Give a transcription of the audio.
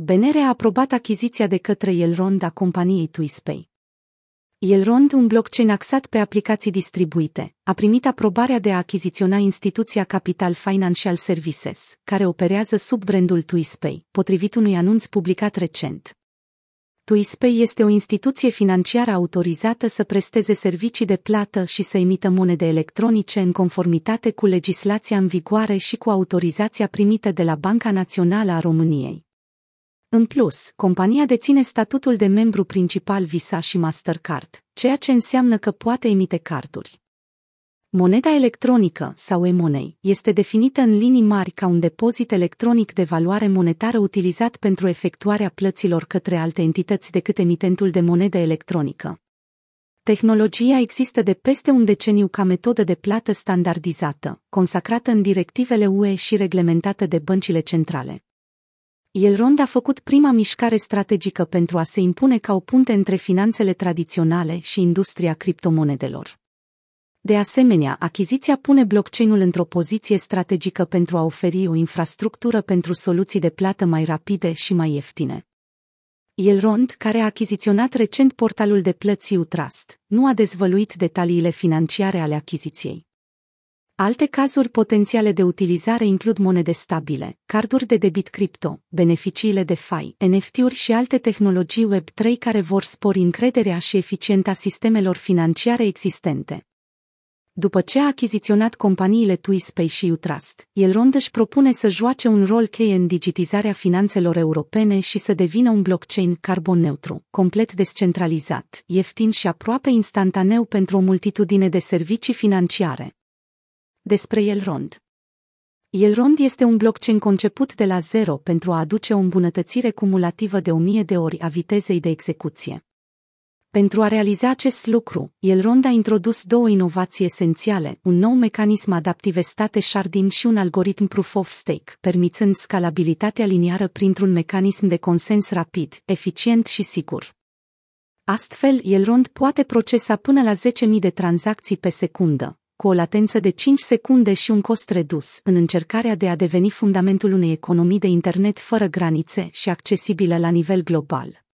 BNR a aprobat achiziția de către Elrond a companiei TwistPay. Elrond, un blockchain axat pe aplicații distribuite, a primit aprobarea de a achiziționa instituția Capital Financial Services, care operează sub brandul TwistPay, potrivit unui anunț publicat recent. TwistPay este o instituție financiară autorizată să presteze servicii de plată și să emită monede electronice în conformitate cu legislația în vigoare și cu autorizația primită de la Banca Națională a României. În plus, compania deține statutul de membru principal Visa și Mastercard, ceea ce înseamnă că poate emite carduri. Moneda electronică, sau e-money, este definită în linii mari ca un depozit electronic de valoare monetară utilizat pentru efectuarea plăților către alte entități decât emitentul de monedă electronică. Tehnologia există de peste un deceniu ca metodă de plată standardizată, consacrată în directivele UE și reglementată de băncile centrale. Elrond a făcut prima mișcare strategică pentru a se impune ca o punte între finanțele tradiționale și industria criptomonedelor. De asemenea, achiziția pune blockchain-ul într-o poziție strategică pentru a oferi o infrastructură pentru soluții de plată mai rapide și mai ieftine. Elrond, care a achiziționat recent portalul de plăți Utrust, nu a dezvăluit detaliile financiare ale achiziției. Alte cazuri potențiale de utilizare includ monede stabile, carduri de debit cripto, beneficiile de FI, NFT-uri și alte tehnologii Web3 care vor spori încrederea și eficienta sistemelor financiare existente. După ce a achiziționat companiile TwistPay și Utrust, Elrond își propune să joace un rol cheie în digitizarea finanțelor europene și să devină un blockchain carbon neutru, complet descentralizat, ieftin și aproape instantaneu pentru o multitudine de servicii financiare. Despre Elrond Elrond este un blockchain conceput de la zero pentru a aduce o îmbunătățire cumulativă de o mie de ori a vitezei de execuție. Pentru a realiza acest lucru, Elrond a introdus două inovații esențiale, un nou mecanism adaptive state sharding și un algoritm proof of stake, permițând scalabilitatea liniară printr-un mecanism de consens rapid, eficient și sigur. Astfel, Elrond poate procesa până la 10.000 de tranzacții pe secundă, cu o latență de 5 secunde și un cost redus, în încercarea de a deveni fundamentul unei economii de internet fără granițe și accesibilă la nivel global.